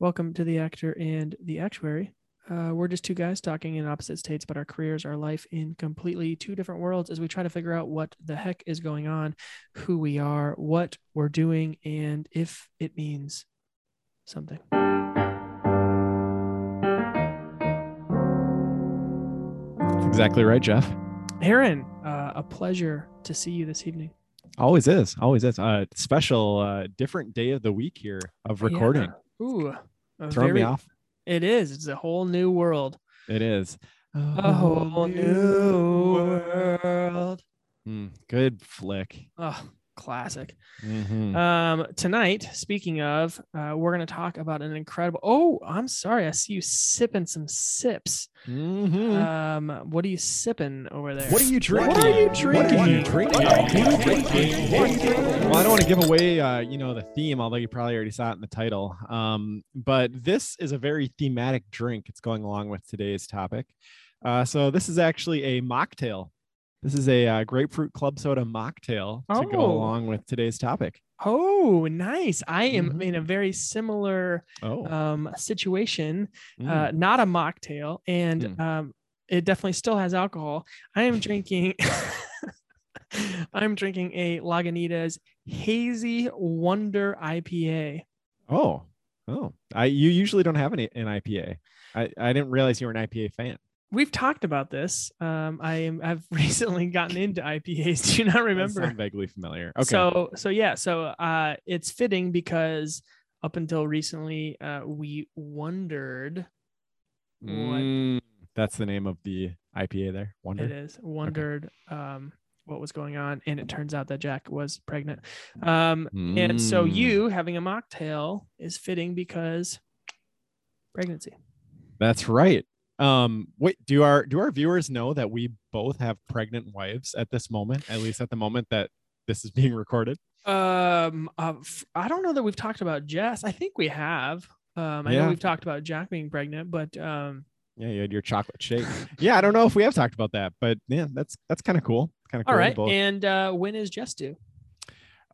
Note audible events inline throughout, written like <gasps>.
Welcome to the actor and the actuary. Uh, we're just two guys talking in opposite states about our careers, our life in completely two different worlds as we try to figure out what the heck is going on, who we are, what we're doing, and if it means something. That's exactly right, Jeff. Aaron, uh, a pleasure to see you this evening. Always is. Always is. A special, uh, different day of the week here of recording. Yeah. Ooh, a very- me off. It is. It's a whole new world. It is. A whole new world. Mm, good flick. Oh, classic. Mhm. Um, tonight, speaking of, uh, we're going to talk about an incredible. Oh, I'm sorry. I see you sipping some sips. Mhm. Um, what are you sipping over there? What are you drinking? What are you drinking? What are drinking? you drinking? Well, I don't want to give away, uh, you know, the theme, although you probably already saw it in the title. Um, but this is a very thematic drink. It's going along with today's topic. Uh, so this is actually a mocktail. This is a uh, grapefruit club soda mocktail to go Oh. along with today's topic. Oh, nice. I am Mhm. in a very similar Oh, um situation. mm. Uh, not a mocktail, and Mm. um, it definitely still has alcohol. I am <laughs> drinking. <laughs> I'm drinking a Lagunitas Hazy Wonder IPA. oh, oh. I you usually don't have any an IPA. I, I didn't realize you were an IPA fan. We've talked about this. Um, I am I've <laughs> recently gotten into IPAs. <laughs> Do you not remember? sound vaguely familiar. Okay. So so yeah, so uh, it's fitting because up until recently, uh, we wondered what Mm, that's the name of the IPA there. Wonder. it is wondered um what was going on and it turns out that jack was pregnant um and so Mm. you having a mocktail is fitting because pregnancy That's right. Um, wait, do our do our viewers know that we both have pregnant wives at this moment? At least at the moment that this is being recorded. um uh, i don't know that we've talked about jess i think we have um i know we've talked about jack being pregnant but um Yeah, you had your chocolate shake. yeah, I don't know if we have talked about that, but yeah, that's that's kind of cool. Kind of cool. all right and uh when is jess due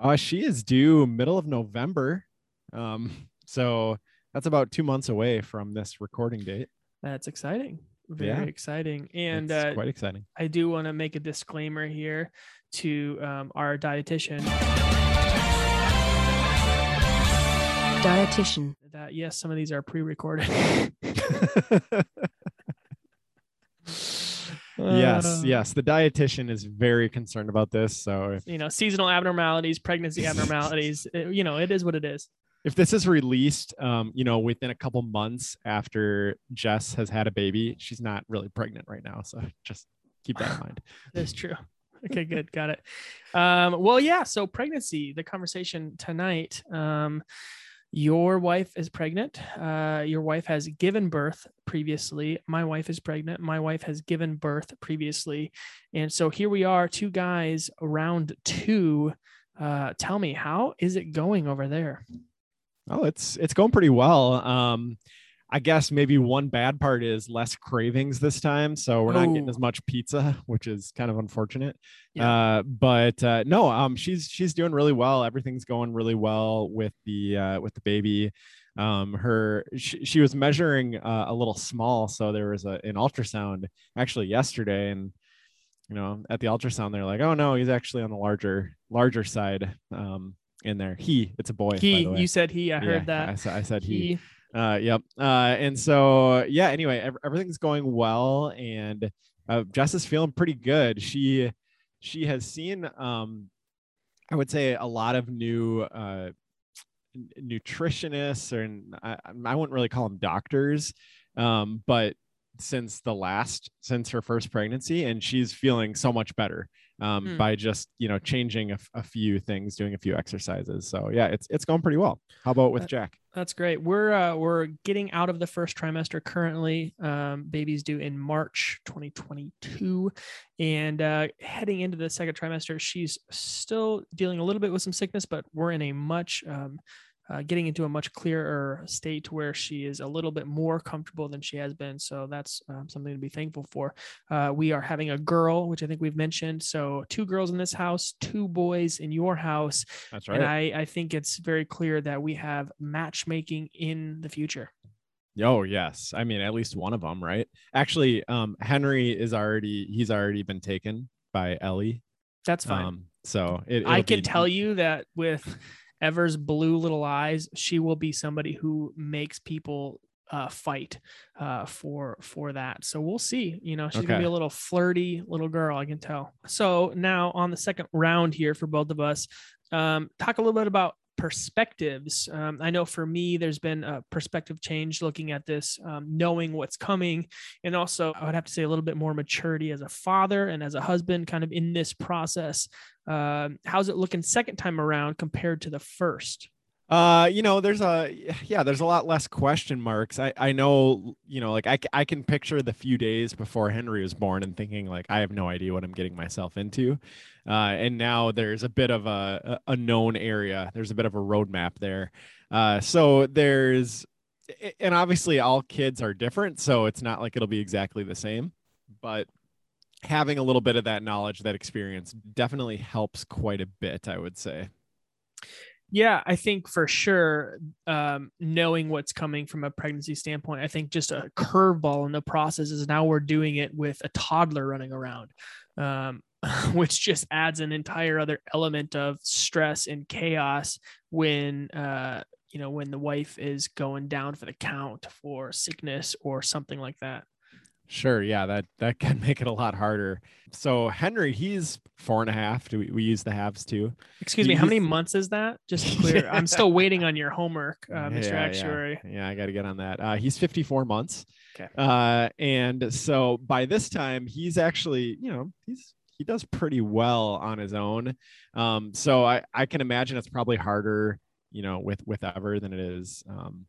Uh, she is due middle of November. Um, so that's about two months away from this recording date. That's exciting very Yeah. exciting and it's uh quite exciting. I do want to make a disclaimer here to um, our dietitian Dietitian. that yes, some of these are pre-recorded. <laughs> yes, Uh, yes. The dietitian is very concerned about this. So if, You know, seasonal abnormalities, pregnancy <laughs> abnormalities. uh, you know, it is what it is. If this is released, um, you know, within a couple months after Jess has had a baby, she's not really pregnant right now. So <laughs> just keep that in mind. <laughs> That's true. Okay, good. Got it. Um, well, yeah. So pregnancy, the conversation tonight. Um, your wife is pregnant. Uh, your wife has given birth previously. My wife is pregnant. My wife has given birth previously. And so here we are, two guys, round two. Uh, tell me, how is it going over there? Oh, it's it's going pretty well. Um, I guess maybe one bad part is less cravings this time, so we're not getting as much pizza, <laughs> which is kind of unfortunate. Yeah. Uh, but uh, no, um, she's she's doing really well. Everything's going really well with the uh, with the baby. Um, her she, she was measuring uh, a little small, so there was a, an ultrasound actually yesterday, and you know at the ultrasound they're like, oh no, he's actually on the larger larger side. Um, in there, he it's a boy. by He, the way. you said he. I heard Yeah, I, that. sa- I said he. He. Uh, yep. Uh, and so yeah. Anyway, ev- everything's going well, and uh, Jess is feeling pretty good. She she has seen, um, I would say, a lot of new uh, nutritionists, or I, I wouldn't really call them doctors, um, but since the last since her first pregnancy, and she's feeling so much better um, Hmm. by just you know changing a few things, doing a few exercises. So yeah, it's it's going pretty well. How about with Uh, Jack? That's great. We're uh, we're getting out of the first trimester currently. Um, baby's due in March 2022, and uh, heading into the second trimester, she's still dealing a little bit with some sickness, but we're in a much um, uh, getting into a much clearer state where she is a little bit more comfortable than she has been. So that's um, something to be thankful for. Uh, we are having a girl, which I think we've mentioned. So two girls in this house, two boys in your house. That's right. And I, I think it's very clear that we have matchmaking in the future. Oh yes, I mean at least one of them, right? Actually, um, Henry is already he's already been taken by Ellie. That's fine. Um, so it, I can be- tell you that with Ever's blue little eyes, she will be somebody who makes people uh, fight uh, for for that. So we'll see. You know, she's gonna be a little flirty little girl. I can tell. So now on the second round here for both of us, um, talk a little bit about perspectives. Um, I know for me, there's been a perspective change looking at this, um, knowing what's coming, and also I would have to say a little bit more maturity as a father and as a husband, kind of in this process. Um, how's it looking second time around compared to the first? Uh, you know, there's a yeah, there's a lot less question marks. I I know, you know, like I, I can picture the few days before Henry was born and thinking like I have no idea what I'm getting myself into. Uh, and now there's a bit of a a known area. There's a bit of a roadmap there. Uh, so there's and obviously all kids are different, so it's not like it'll be exactly the same, but having a little bit of that knowledge, that experience definitely helps quite a bit, I would say. Yeah, I think for sure, um, knowing what's coming from a pregnancy standpoint, I think just a curveball in the process is now we're doing it with a toddler running around, um, <laughs> which just adds an entire other element of stress and chaos when uh, you know when the wife is going down for the count for sickness or something like that. Sure. Yeah, that that <laughs> can make it a lot harder. So Henry, he's four and a half. Do we, we use the halves too? Excuse me, how many months is that? Just to <laughs> clear. I'm still waiting on your homework, uh, Mr. Yeah, Actuary. Yeah, yeah I got to get on that. Uh, he's 54 months. Okay. Uh, and so by this time, he's actually, you know, he's he does pretty well on his own. Um, so I I can imagine it's probably harder, you know, with with Ever than it is um,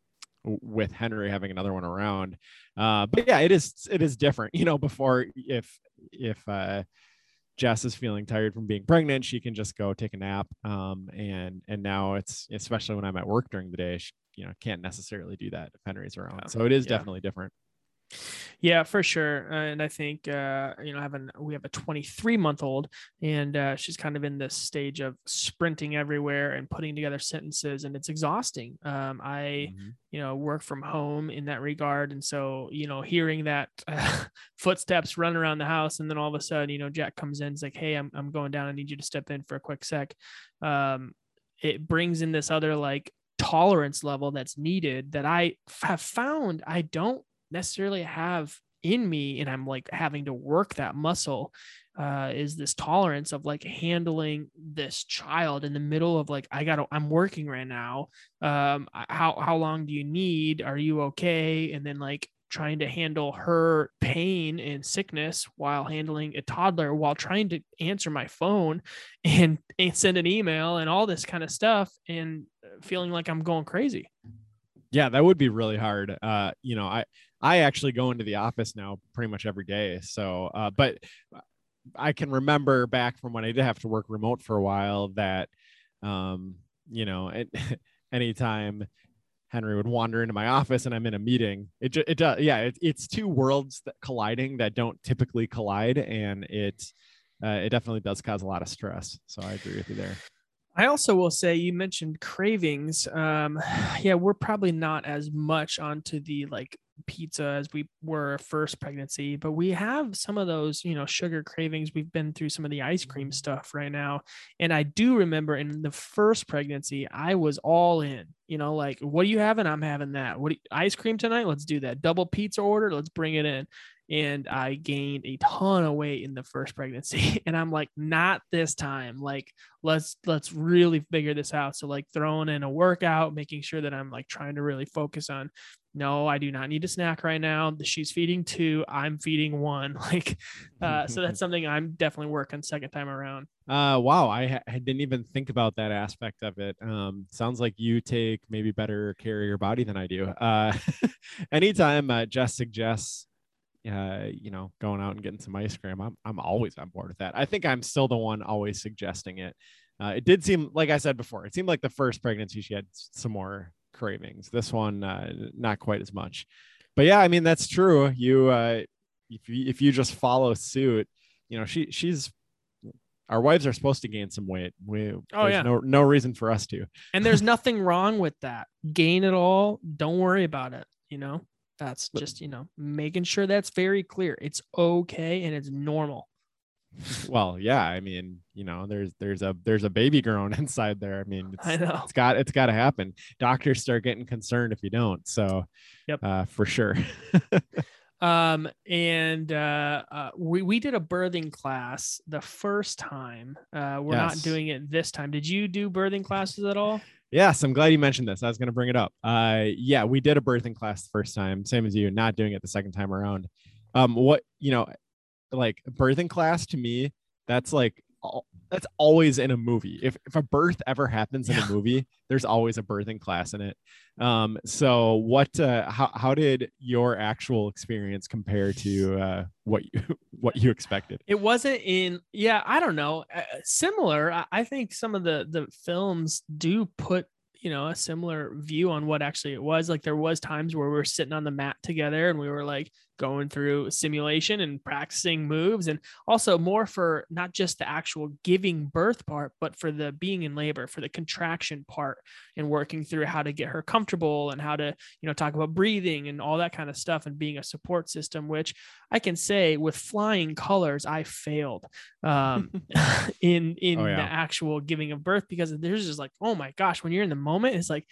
with Henry having another one around. Uh, but yeah, it is it is different. <laughs> You know, before if if uh, Jess is feeling tired from being pregnant, she can just go take a nap. Um, and and now it's especially when I'm at work during the day, she, you know, can't necessarily do that if Henry's around. So it is Yeah. definitely different. Yeah, for sure. Uh, and I think uh, you know, having we have a 23 month old, and uh, she's kind of in this stage of sprinting everywhere and putting together sentences, and it's exhausting. Um, I Mhm. you know work from home in that regard, and so you know, hearing that uh, <laughs> footsteps run around the house, and then all of a sudden, you know, Jack comes in, it's like, hey, I'm I'm going down. I need you to step in for a quick sec. Um, it brings in this other like tolerance level that's needed that I have found I don't necessarily have in me and i'm like having to work that muscle uh is this tolerance of like handling this child in the middle of like i gotta i'm working right now. Um how how long do you need? Are you okay? And then like trying to handle her pain and sickness while handling a toddler while trying to answer my phone and, and send an email and all this kind of stuff and feeling like i'm going crazy. Yeah, that would be really hard. Uh, you know, I I actually go into the office now pretty much every day. So, uh, but I can remember back from when I did have to work remote for a while that, um, you know, it, <laughs> anytime Henry would wander into my office and I'm in a meeting, it it does. Yeah, it, it's two worlds that colliding that don't typically collide, and it uh, it definitely does cause a lot of stress. So I agree with you there. I also will say you mentioned cravings. Um, <sighs> yeah, we're probably not as much onto the like pizza as we were first pregnancy, but we have some of those, you know, sugar cravings. We've been through some of the ice cream mm. stuff right now. And I do remember in the first pregnancy, I was all in, you know, like, what are you having? I'm having that. What you- ice cream tonight? Let's do that. Double pizza order. Let's bring it in. And I gained a ton of weight in the first pregnancy. <laughs> And I'm like, not this time. Like, let's let's really figure this out so like throwing in a workout making sure that i'm like trying to really focus on no i do not need a snack right now she's feeding two i'm feeding one <laughs> like uh, so that's <laughs> something i'm definitely working second time around Uh, wow, I, ha- I didn't even think about that aspect of it. Um, sounds like you take maybe better care of your body than I do. Uh, anytime uh, Jess suggests, uh, you know, going out and getting some ice cream, I'm I'm always on board with that. I think I'm still the one always suggesting it. uh, it did seem like I said before, it seemed like the first pregnancy she had some more cravings. This one, uh, not quite as much. But yeah, I mean that's true. You uh, if you if you just follow suit, you know she she's our wives are supposed to gain some weight. We oh yeah, no no reason for us to. And there's nothing wrong with that. Gain it all. Don't worry about it. You know, that's just you know making sure that's very clear. It's okay and it's normal. <laughs> Well, yeah. I mean, you know, there's there's a there's a baby growing <laughs> inside there. I mean, it's, I know. it's got it's got to happen. Doctors start getting concerned if you don't. So, yep, uh, for sure. <laughs> um and uh, uh, we, we did a birthing class the first time uh we're yes. not doing it this time did you do birthing classes at all yes i'm glad you mentioned this. I was going to bring it up. Uh yeah we did a birthing class the first time same as you not doing it the second time around. Um what you know like birthing class to me that's like that's always in a movie. If if a birth ever happens in yeah. a movie, there's always a birthing class in it. Um, so what uh, how how did your actual experience compare to uh, what you <laughs> what you expected? It wasn't in yeah, I don't know, uh, similar. I, I think some of the the films do put you know a similar view on what actually it was like there was times where we were sitting on the mat together and we were like going through simulation and practicing moves and also more for not just the actual giving birth part but for the being in labor for the contraction part and working through how to get her comfortable and how to you know talk about breathing and all that kind of stuff and being a support system which i can say with flying colors i failed um, <laughs> <laughs> in in oh, yeah. the actual giving of birth because there's just like oh my gosh when you're in the moment it's like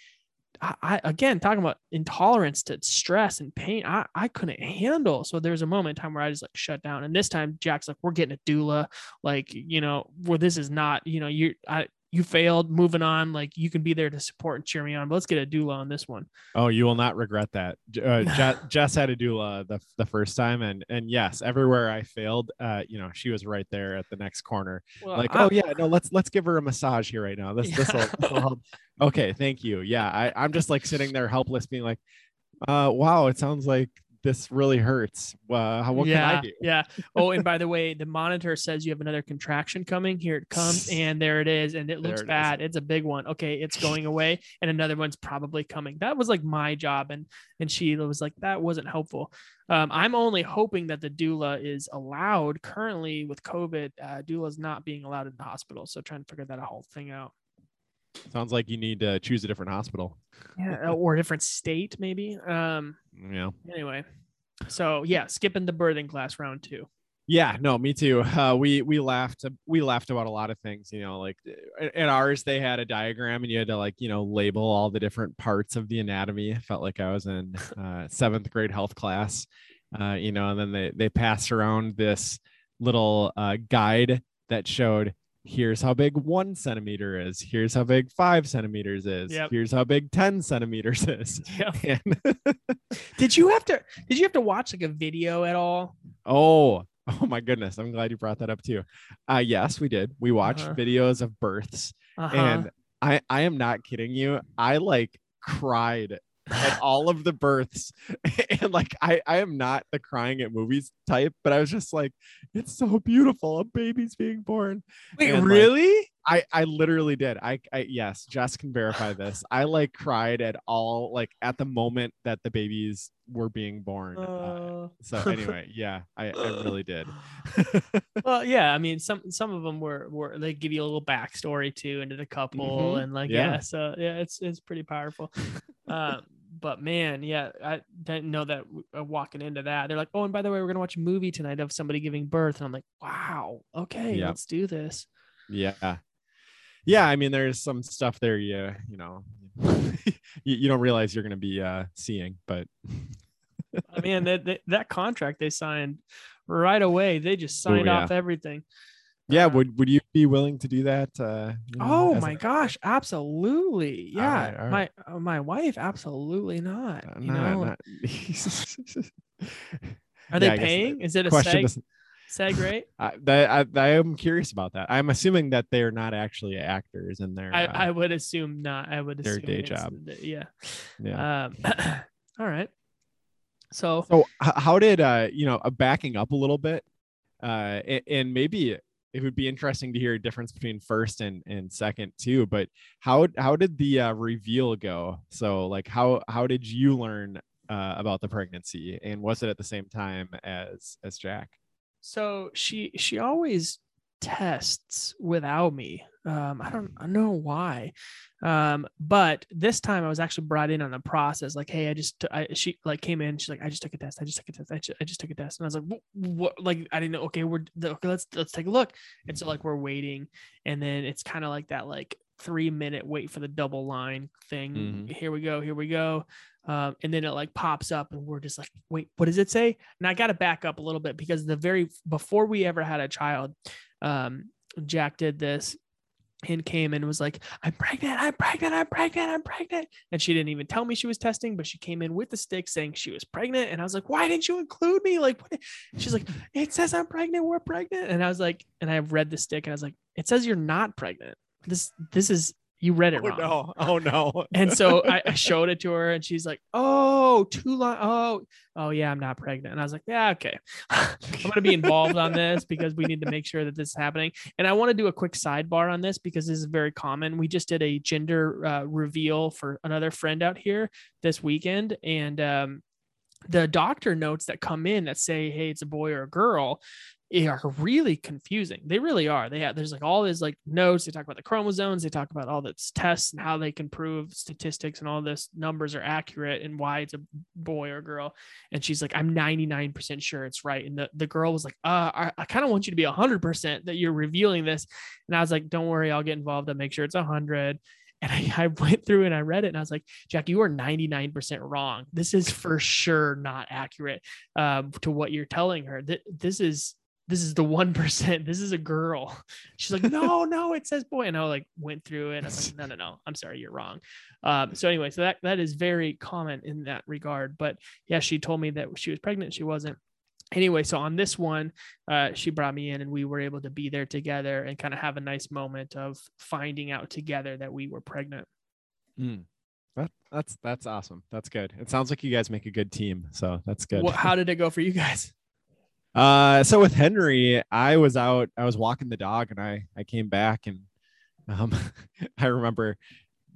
I, again talking about intolerance to stress and pain I, I couldn't handle. So there's a moment in time where i just like shut down. And this time jack's like we're getting a doula. Like you know where this is not you know you're i you failed moving on like you can be there to support and cheer me on but let's get a doula on this one. Oh, you will not regret that uh, <laughs> jess, jess, had a doula the, the first time and and yes everywhere i failed uh you know she was right there at the next corner well, like I, oh yeah no let's let's give her a massage here right now this yeah. this <laughs> will help okay thank you yeah I, i'm just like sitting there helpless being like uh wow it sounds like this really hurts. Uh, what yeah, can I do? yeah. Oh, and by the way, the monitor says you have another contraction coming. Here it comes, <laughs> and there it is, and it looks it bad. Is. It's a big one. Okay, it's going away, and another one's probably coming. That was like my job, and and she was like, that wasn't helpful. Um, I'm only hoping that the doula is allowed. Currently, with COVID, uh, doula is not being allowed in the hospital, so trying to figure that whole thing out. Sounds like you need to choose a different hospital. Yeah, or a different state, maybe. Um, yeah. Anyway, so yeah, skipping the birthing class round two. Yeah, no, me too. Uh, we we laughed we laughed about a lot of things. You know, like at ours they had a diagram and you had to like you know label all the different parts of the anatomy. I felt like I was in uh, seventh grade health class. Uh, you know, and then they they passed around this little uh, guide that showed here's how big one centimeter is here's how big five centimeters is yep. here's how big 10 centimeters is <laughs> yep. <laughs> did you have to did you have to watch like a video at all oh oh my goodness i'm glad you brought that up too uh yes we did we watched uh-huh. videos of births uh-huh. and i i am not kidding you i like cried at all of the births. <laughs> And like I I am not the crying at movies type but I was just like it's so beautiful a baby's being born. Wait and really? Like, I I literally did. I I yes Jess can verify <laughs> this. I like cried at all like at the moment that the babies were being born uh, uh, so <laughs> anyway yeah I, I really did. <gasps> Well yeah I mean some some of them were were they give you a little backstory too into the couple mm-hmm. and like yeah. yeah so yeah it's it's pretty powerful. Um but man, yeah, I didn't know that uh, walking into that. They're like, oh, and by the way, we're gonna watch a movie tonight of somebody giving birth, and I'm like, wow, okay, let's do this. Yeah, yeah. I mean, there's some stuff there, you you know, <laughs> you, you don't realize you're gonna be uh, seeing, but I mean, that, that that contract they signed right away, they just <laughs> signed Ooh, yeah. off everything yeah uh, would would you be willing to do that uh you know, oh my a- gosh absolutely yeah. all right, all right. my uh, my wife absolutely not uh, you not, know? not. <laughs> are they yeah, paying? Is it a question seg, seg rate? <laughs> I, I, I am curious about that. I'm assuming that they are not actually actors in their i, uh, I would assume not. I would assume their day job. yeah. Yeah. Um, <clears throat> all right. So so how did uh you know backing up a little bit uh and, and maybe it would be interesting to hear a difference between first and and second too. But how how did the uh, reveal go? So like how how did you learn uh, about the pregnancy, and was it at the same time as as Jack? So she she always tests without me. Um, I don't I know why. Um, but this time I was actually brought in on the process. Like, hey, I just t- I, she like came in. She's like, I just took a test. I just took a test. I just, I just took a test. And I was like, what? Like, I didn't know. Okay, we're okay. Let's let's take a look. And so like we're waiting, and then it's kind of like that like three minute wait for the double line thing. Mm-hmm. Here we go. Here we go. Um, and then it like pops up and we're just like wait what does it say and i got to back up a little bit because the very before we ever had a child um, Jack did this and came and was like, I'm pregnant, I'm pregnant, I'm pregnant, I'm pregnant. And she didn't even tell me she was testing, but she came in with the stick saying she was pregnant. And I was like, why didn't you include me? Like, what? she's like, it says I'm pregnant, we're pregnant. And I was like, and I read the stick and I was like, it says you're not pregnant. This, this is you read it oh, wrong. No. Oh no. <laughs> and so I, I, showed it to her and she's like, Oh, too long. Oh, oh yeah, I'm not pregnant. And I was like, Yeah, okay. <laughs> I'm gonna be involved on this because we need to make sure that this is happening. And I want to do a quick sidebar on this because this is very common. We just did a gender uh, reveal for another friend out here this weekend. And um the doctor notes that come in that say, Hey, it's a boy or a girl are really confusing. They really are. They have there's like all these like notes. They talk about the chromosomes. They talk about all this tests and how they can prove statistics and all this numbers are accurate and why it's a boy or girl. And she's like, I'm 99% sure it's right. And the, the girl was like, uh, I, I kind of want you to be a 100% that you're revealing this. And I was like, don't worry, I'll get involved. I'll make sure it's 100. And I, I, went through and I read it and I was like, Jack, you are 99% wrong. This is for sure not accurate um, to what you're telling her. Th- this is this is the one percent. This is a girl. <laughs> She's like, <laughs> no, no, it says boy. And I like went through it. I was like, no, no, no. I'm sorry, you're wrong. Um, so anyway, so that that is very common in that regard. But yeah, she told me that she was pregnant. She wasn't. Anyway, so on this one, uh, she brought me in and we were able to be there together and kind of have a nice moment of finding out together that we were pregnant. Mm. That, that's that's awesome. That's good. It sounds like you guys make a good team. So that's good. Well, how <laughs> did it go for you guys? Uh, so with Henry, I was out, I was walking the dog and I, I came back and, um, <laughs> I remember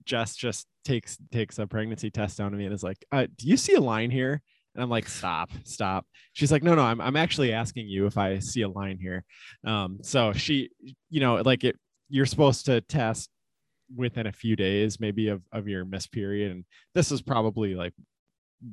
Jess just takes, takes a pregnancy test down to me and is like, uh, do you see a line here? And I'm like, stop, stop. She's like, no, no, I'm, I'm actually asking you if I see a line here. Um, so she, you know, like it, you're supposed to test within a few days, maybe of, of your miss period. And this is probably like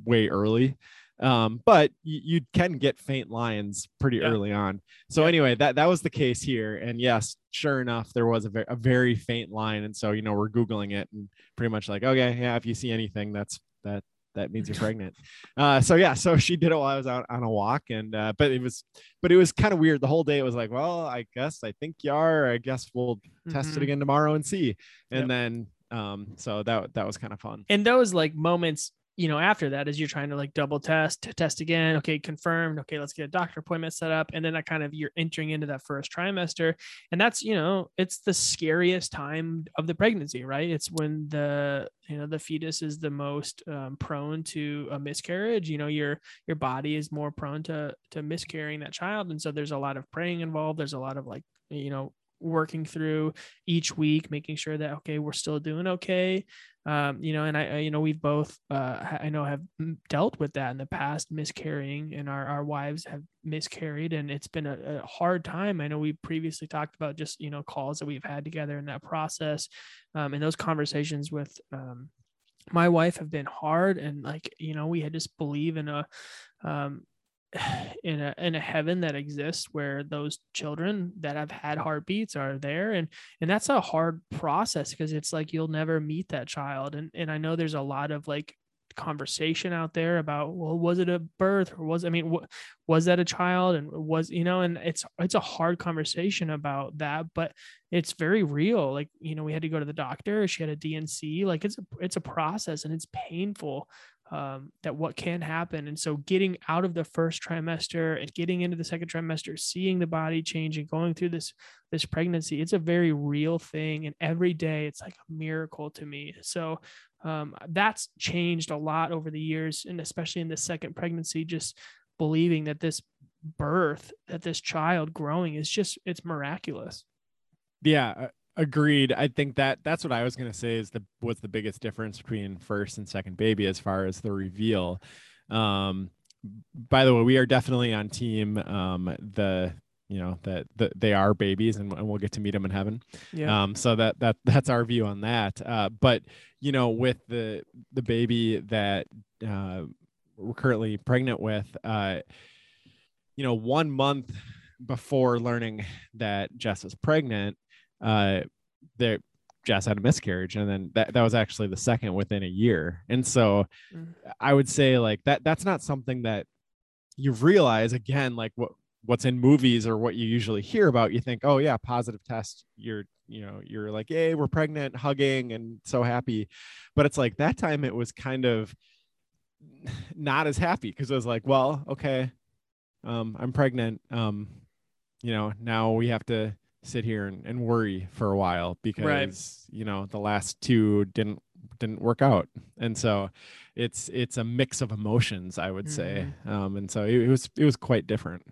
way early um, but you, you, can get faint lines pretty yeah. early on. So yeah. anyway, that that was the case here, and yes, sure enough, there was a, very, a very faint line, and so you know we're googling it and pretty much like, okay, yeah, if you see anything, that's that that means you're pregnant. <laughs> Uh, so yeah, so she did it while I was out on a walk, and uh, but it was, but it was kind of weird. The whole day it was like, well, I guess I think you are. I guess we'll mm-hmm. test it mm-hmm. again tomorrow and see. And yep. then um, so that that was kind of fun. And those like moments you know, after that, as you're trying to like double test, test again, okay, confirmed, okay, let's get a doctor appointment set up. And then that kind of you're entering into that first trimester. And that's, you know, it's the scariest time of the pregnancy, right? It's when the, you know, the fetus is the most um, prone to a miscarriage. You know, your your body is more prone to to miscarrying that child. And so there's a lot of praying involved. There's a lot of like, you know, working through each week, making sure that okay, we're still doing okay. Um, you know, and I, you know, we've both, uh, I know, have dealt with that in the past, miscarrying, and our our wives have miscarried, and it's been a, a hard time. I know we previously talked about just you know calls that we've had together in that process, um, and those conversations with um, my wife have been hard, and like you know, we had just believe in a um, <sighs> in a in a heaven that exists where those children that have had heartbeats are there. And and that's a hard process because it's like you'll never meet that child. And and I know there's a lot of like conversation out there about well was it a birth or was I mean what was that a child? And was you know and it's it's a hard conversation about that but it's very real. Like you know we had to go to the doctor. She had a D&C like it's a it's a process and it's painful um, that what can happen. And so getting out of the first trimester and getting into the second trimester, seeing the body change and going through this this pregnancy, it's a very real thing. And every day it's like a miracle to me. So um, that's changed a lot over the years, and especially in the second pregnancy, just believing that this birth that this child growing is just it's miraculous yeah uh, agreed. I think that that's what i was going to say is the what's the biggest difference between first and second baby as far as the reveal. Um by the way we are definitely on team um the you know that, that they are babies and, and we'll get to meet them in heaven. Yeah. Um so that that that's our view on that. Uh but you know with the the baby that uh we're currently pregnant with uh you know one month before learning that jess was pregnant uh there jess had a miscarriage and then that, that was actually the second within a year. And so Mm. i would say like that that's not something that you realize again like what what's in movies or what you usually hear about. You think oh yeah positive test you're you know you're like hey we're pregnant hugging and so happy. But it's like that time it was kind of not as happy because it was like well okay um i'm pregnant um you know now we have to sit here and, and worry for a while because you know the last two didn't didn't work out. And so it's it's a mix of emotions i would say. Um and so it, it was it was quite different.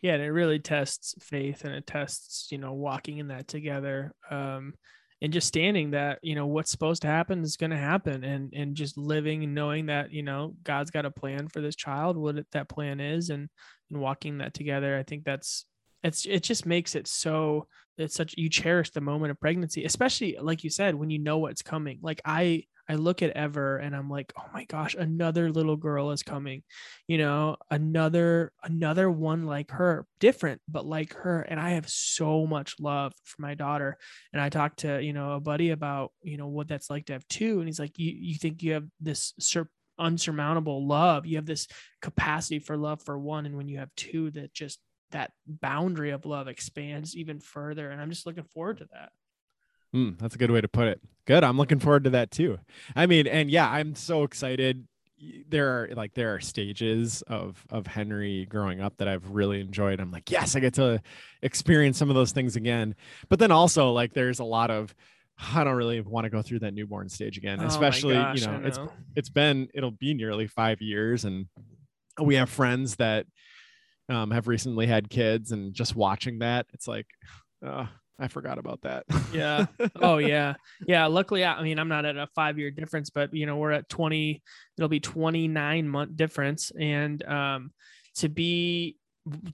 Yeah and it really tests faith and it tests you know walking in that together um and just standing that you know what's supposed to happen is going to happen and and just living and knowing that you know god's got a plan for this child what that plan is and and walking that together. I think that's it's it just makes it so it's such you cherish the moment of pregnancy especially like you said when you know what's coming. Like i i look at ever and i'm like oh my gosh another little girl is coming you know another another one like her different but like her and i have so much love for my daughter. And i talked to you know a buddy about you know what that's like to have two and he's like you you think you have this sur- unsurmountable love. You have this capacity for love for one and when you have two that just that boundary of love expands even further and i'm just looking forward to that Mm, that's a good way to put it. Good. I'm looking forward to that too. I mean, and yeah, I'm so excited. There are like there are stages of of Henry growing up that I've really enjoyed. I'm like, yes, I get to experience some of those things again. But then also like there's a lot of I don't really want to go through that newborn stage again, Oh especially gosh, you I know, it's it's been it'll be nearly five years and we have friends that um, have recently had kids and just watching that it's like <sighs> uh, i forgot about that. Yeah. <laughs> oh yeah. Yeah luckily I, mean i'm not at a five year difference but you know we're at 20 it'll be 29 month difference. And um to be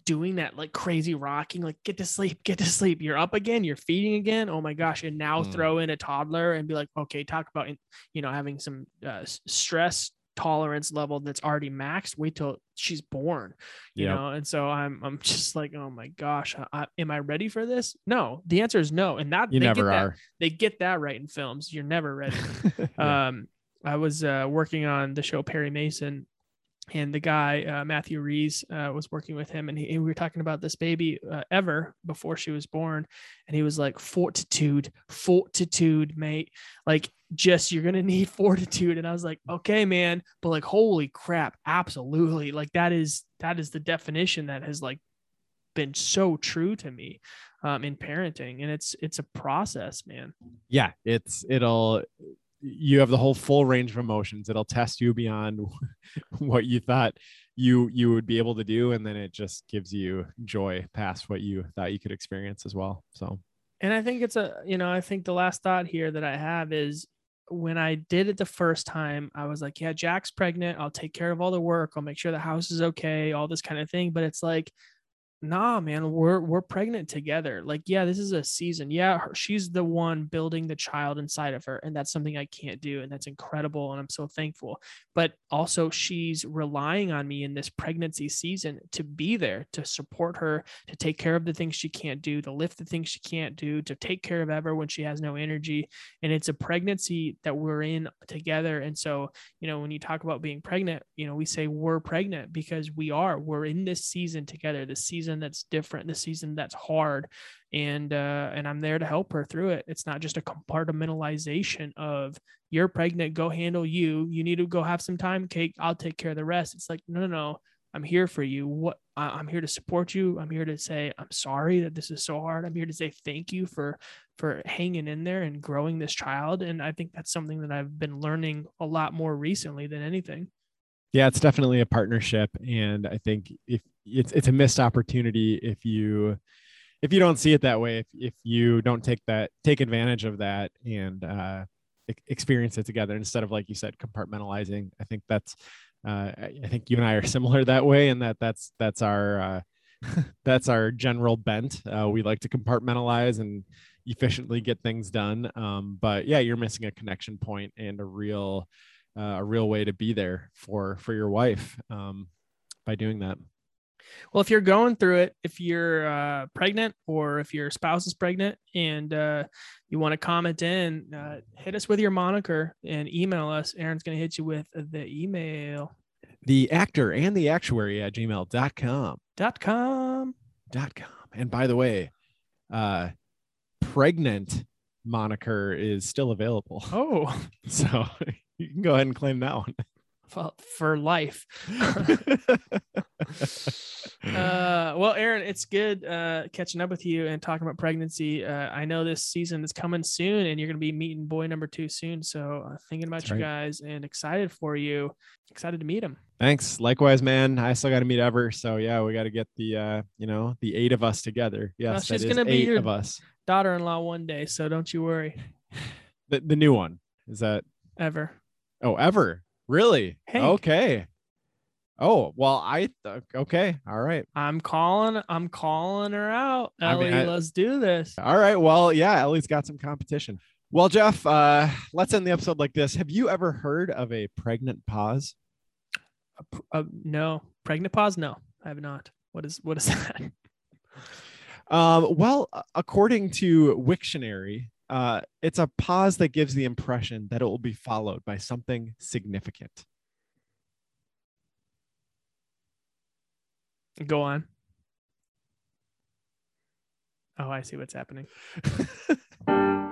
doing that like crazy rocking like get to sleep get to sleep. You're up again you're feeding again. Oh my gosh. And now Mm. throw in a toddler and be like okay talk about you know having some uh, stress tolerance level that's already maxed wait till she's born you Yep. know and so i'm i'm <laughs> just like oh my gosh I, I- am i ready for this no the answer is no and that you they never get that are they get that right in films. You're never <laughs> ready. Yeah. um, I was uh, working on the show Perry Mason, and the guy uh, Matthew Rhys uh, was working with him, and, he, and we were talking about this baby uh, Ever before she was born, and he was like fortitude, fortitude, mate. Like just you're gonna need <laughs> fortitude, and I was like, okay, man, but like holy crap, absolutely, like that is that is the definition that has like been so true to me um, in parenting, and it's it's a process, man. yeah it's it'll you have the whole full range of emotions. It'll test you beyond <laughs> what you thought you you would be able to do. And then it just gives you joy past what you thought you could experience as well. So And I think it's a, you know, I think the last thought here that I have is when I did it the first time, I was like, yeah, Jack's pregnant. I'll take care of all the work. I'll make sure the house is okay, all this kind of thing. But it's like, nah, man, we're we're pregnant together. Like, yeah, this is a season. Yeah, her, she's the one building the child inside of her, and that's something I can't do, and that's incredible, and I'm so thankful. But also, she's relying on me in this pregnancy season to be there to support her, to take care of the things she can't do, to lift the things she can't do, to take care of Ever when she has no energy. And it's a pregnancy that we're in together. And so, you know, when you talk about being pregnant, you know, we say we're pregnant because we are. We're in this season together, the season that's different, the season that's hard. And uh, and I'm there to help her through it. It's not just a compartmentalization of you're pregnant, go handle you. You need to go have some time, cake. I'll take care of the rest. It's like, no, no, no. I'm here for you. What I- I'm here to support you. I'm here to say I'm sorry that this is so hard. I'm here to say thank you for for hanging in there and growing this child. And I think that's something that I've been learning a lot more recently than anything. Yeah, it's definitely a partnership, and I think if it's it's a missed opportunity if you if you don't see it that way, if if you don't take that take advantage of that and uh, experience it together instead of like you said compartmentalizing. I think that's uh, I think you and I are similar <laughs> that way, and that that's that's our uh, <laughs> that's our general bent. Uh, we like to compartmentalize and efficiently get things done. Um, but yeah, you're missing a connection point and a real uh, a real way to be there for for your wife um, by doing that. Well, if you're going through it, if you're uh, pregnant or if your spouse is pregnant and uh, you want to comment in, uh, hit us with your moniker and email us. Aaron's going to hit you with the email. The actor and the actuary at gmail.com. Dot com. Dot com. And by the way, uh, pregnant moniker is still available. Oh, <laughs> so you can go ahead and claim that one. <laughs> Well, for life. <laughs> uh, well, Aaron, it's good uh, catching up with you and talking about pregnancy. Uh, I know this season is coming soon, and you're going to be meeting boy number two soon. So, uh, thinking about That's you right. guys and excited for you. Excited to meet him. Thanks. Likewise, man. I still got to meet Ever. So yeah, we got to get the uh, you know, the eight of us together. Yes, well, she's gonna be your of us. Daughter-in-law one day, so don't you worry. The the new one is that Ever. Oh, Ever. Really? Hank. Okay. Oh well, I okay, all right. I'm calling. I'm calling her out. Ellie, I mean, I, let's do this. All right. Well, yeah, Ellie's got some competition. Well, Jeff, uh, let's end the episode like this. Have you ever heard of a pregnant pause? Uh, no, pregnant pause. No, I have not. What is what is that? <laughs> Um, well, according to Wiktionary, uh, it's a pause that gives the impression that it will be followed by something significant. Go on. Oh, I see what's happening. <laughs>